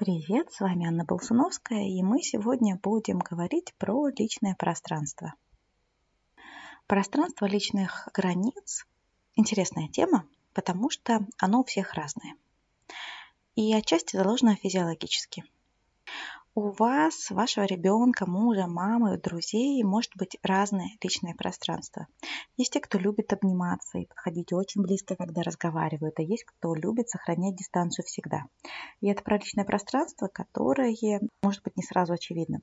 Привет, с вами Анна Болсуновская, и мы сегодня будем говорить про личное пространство. Пространство личных границ – интересная тема, потому что оно у всех разное. И отчасти заложено физиологически – у вас, вашего ребенка, мужа, мамы, друзей может быть разное личное пространство. Есть те, кто любит обниматься и подходить очень близко, когда разговаривают, а есть кто любит сохранять дистанцию всегда. И это про личное пространство, которое может быть не сразу очевидным.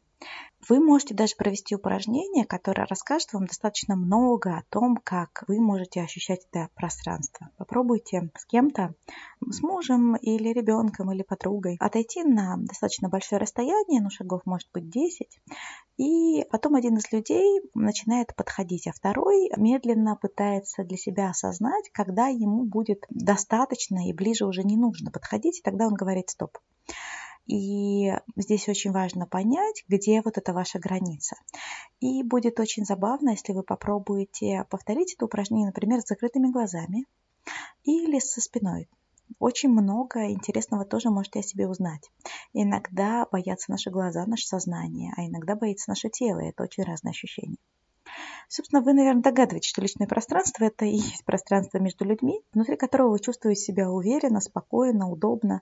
Вы можете даже провести упражнение, которое расскажет вам достаточно много о том, как вы можете ощущать это пространство. Попробуйте с кем-то, с мужем или ребенком или подругой, отойти на достаточно большое расстояние, ну шагов может быть 10, и потом один из людей начинает подходить, а второй медленно пытается для себя осознать, когда ему будет достаточно и ближе уже не нужно подходить, и тогда он говорит стоп. И здесь очень важно понять, где вот эта ваша граница. И будет очень забавно, если вы попробуете повторить это упражнение, например, с закрытыми глазами или со спиной. Очень много интересного тоже можете о себе узнать. Иногда боятся наши глаза, наше сознание, а иногда боится наше тело. Это очень разные ощущения. Собственно, вы, наверное, догадываетесь, что личное пространство – это и есть пространство между людьми, внутри которого вы чувствуете себя уверенно, спокойно, удобно.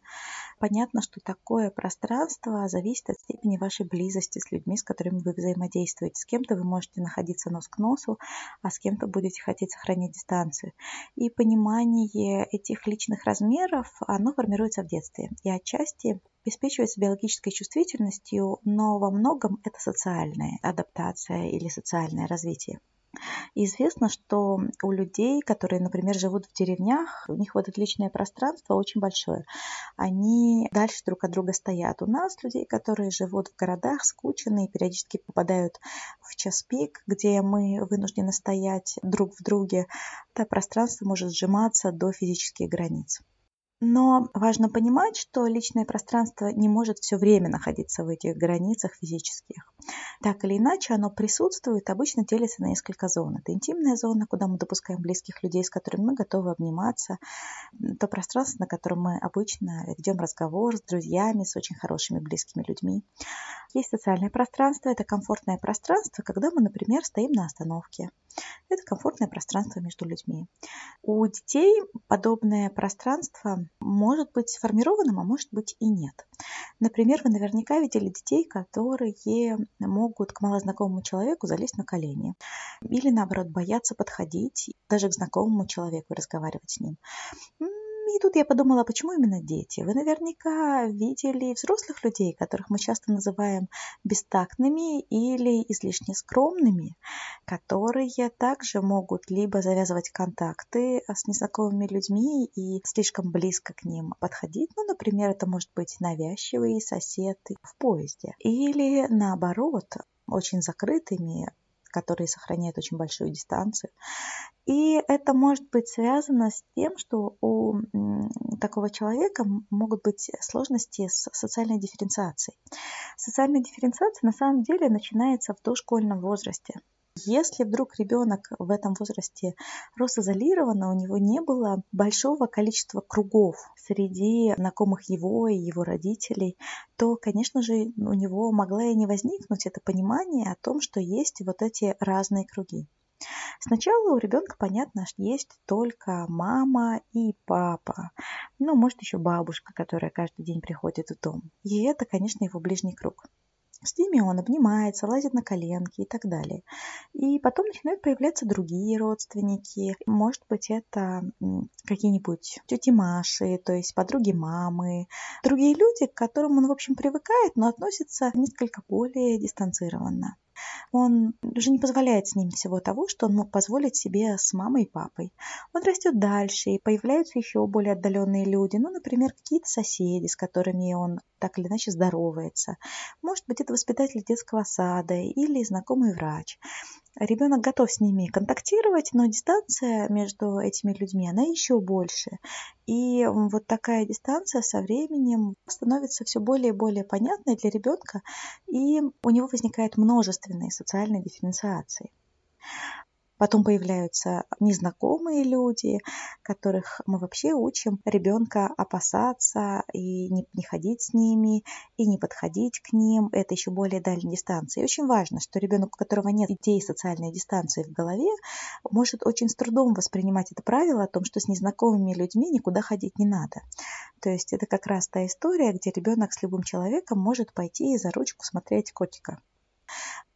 Понятно, что такое пространство зависит от степени вашей близости с людьми, с которыми вы взаимодействуете. С кем-то вы можете находиться нос к носу, а с кем-то будете хотеть сохранять дистанцию. И понимание этих личных размеров, оно формируется в детстве. И отчасти обеспечивается биологической чувствительностью, но во многом это социальная адаптация или социальное развитие. известно, что у людей, которые, например, живут в деревнях, у них вот это личное пространство очень большое. Они дальше друг от друга стоят. У нас людей, которые живут в городах, скученные, периодически попадают в час пик, где мы вынуждены стоять друг в друге, это пространство может сжиматься до физических границ. Но важно понимать, что личное пространство не может все время находиться в этих границах физических. Так или иначе, оно присутствует, обычно делится на несколько зон. Это интимная зона, куда мы допускаем близких людей, с которыми мы готовы обниматься. То пространство, на котором мы обычно ведем разговор с друзьями, с очень хорошими близкими людьми. Есть социальное пространство, это комфортное пространство, когда мы, например, стоим на остановке. Это комфортное пространство между людьми. У детей подобное пространство может быть сформированным, а может быть и нет. Например, вы наверняка видели детей, которые могут к малознакомому человеку залезть на колени. Или наоборот боятся подходить даже к знакомому человеку и разговаривать с ним. И тут я подумала, почему именно дети? Вы наверняка видели взрослых людей, которых мы часто называем бестактными или излишне скромными, которые также могут либо завязывать контакты с незнакомыми людьми и слишком близко к ним подходить. Ну, например, это может быть навязчивый сосед в поезде. Или наоборот, очень закрытыми которые сохраняют очень большую дистанцию. И это может быть связано с тем, что у такого человека могут быть сложности с социальной дифференциацией. Социальная дифференциация на самом деле начинается в дошкольном возрасте. Если вдруг ребенок в этом возрасте рос изолированно, у него не было большого количества кругов среди знакомых его и его родителей, то, конечно же, у него могла и не возникнуть это понимание о том, что есть вот эти разные круги. Сначала у ребенка, понятно, что есть только мама и папа. Ну, может, еще бабушка, которая каждый день приходит в дом. И это, конечно, его ближний круг. С ними он обнимается, лазит на коленки и так далее. И потом начинают появляться другие родственники. Может быть, это какие-нибудь тети Маши, то есть подруги мамы. Другие люди, к которым он, в общем, привыкает, но относится несколько более дистанцированно. Он уже не позволяет с ним всего того, что он мог позволить себе с мамой и папой. Он растет дальше, и появляются еще более отдаленные люди, ну, например, какие-то соседи, с которыми он так или иначе здоровается. Может быть, это воспитатель детского сада или знакомый врач. Ребенок готов с ними контактировать, но дистанция между этими людьми, она еще больше. И вот такая дистанция со временем становится все более и более понятной для ребенка, и у него возникает множественные социальные дифференциации. Потом появляются незнакомые люди, которых мы вообще учим ребенка опасаться и не, не ходить с ними, и не подходить к ним. Это еще более дальние дистанции. И очень важно, что ребенок, у которого нет идеи социальной дистанции в голове, может очень с трудом воспринимать это правило о том, что с незнакомыми людьми никуда ходить не надо. То есть это как раз та история, где ребенок с любым человеком может пойти и за ручку смотреть котика.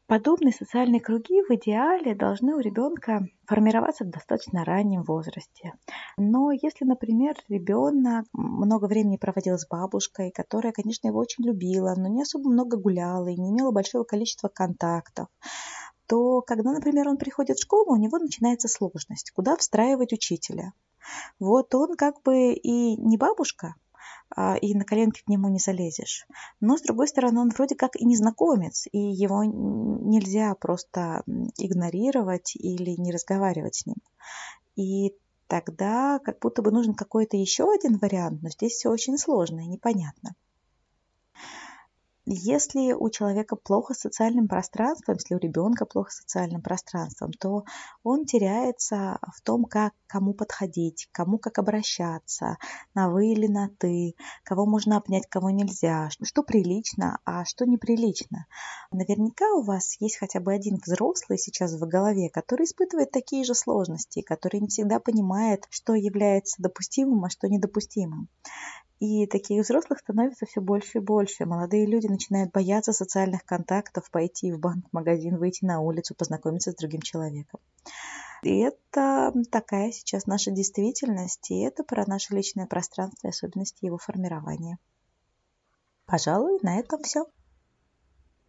Подобные социальные круги в идеале должны у ребенка формироваться в достаточно раннем возрасте. Но если, например, ребенок много времени проводил с бабушкой, которая, конечно, его очень любила, но не особо много гуляла и не имела большого количества контактов, то когда, например, он приходит в школу, у него начинается сложность, куда встраивать учителя. Вот он как бы и не бабушка, и на коленки к нему не залезешь. Но, с другой стороны, он вроде как и незнакомец, и его нельзя просто игнорировать или не разговаривать с ним. И тогда как будто бы нужен какой-то еще один вариант, но здесь все очень сложно и непонятно. Если у человека плохо с социальным пространством, если у ребенка плохо с социальным пространством, то он теряется в том, как кому подходить, кому как обращаться, на вы или на ты, кого можно обнять, кого нельзя, что прилично, а что неприлично. Наверняка у вас есть хотя бы один взрослый сейчас в голове, который испытывает такие же сложности, который не всегда понимает, что является допустимым, а что недопустимым. И таких взрослых становится все больше и больше. Молодые люди начинают бояться социальных контактов, пойти в банк, магазин, выйти на улицу, познакомиться с другим человеком. И это такая сейчас наша действительность, и это про наше личное пространство и особенности его формирования. Пожалуй, на этом все.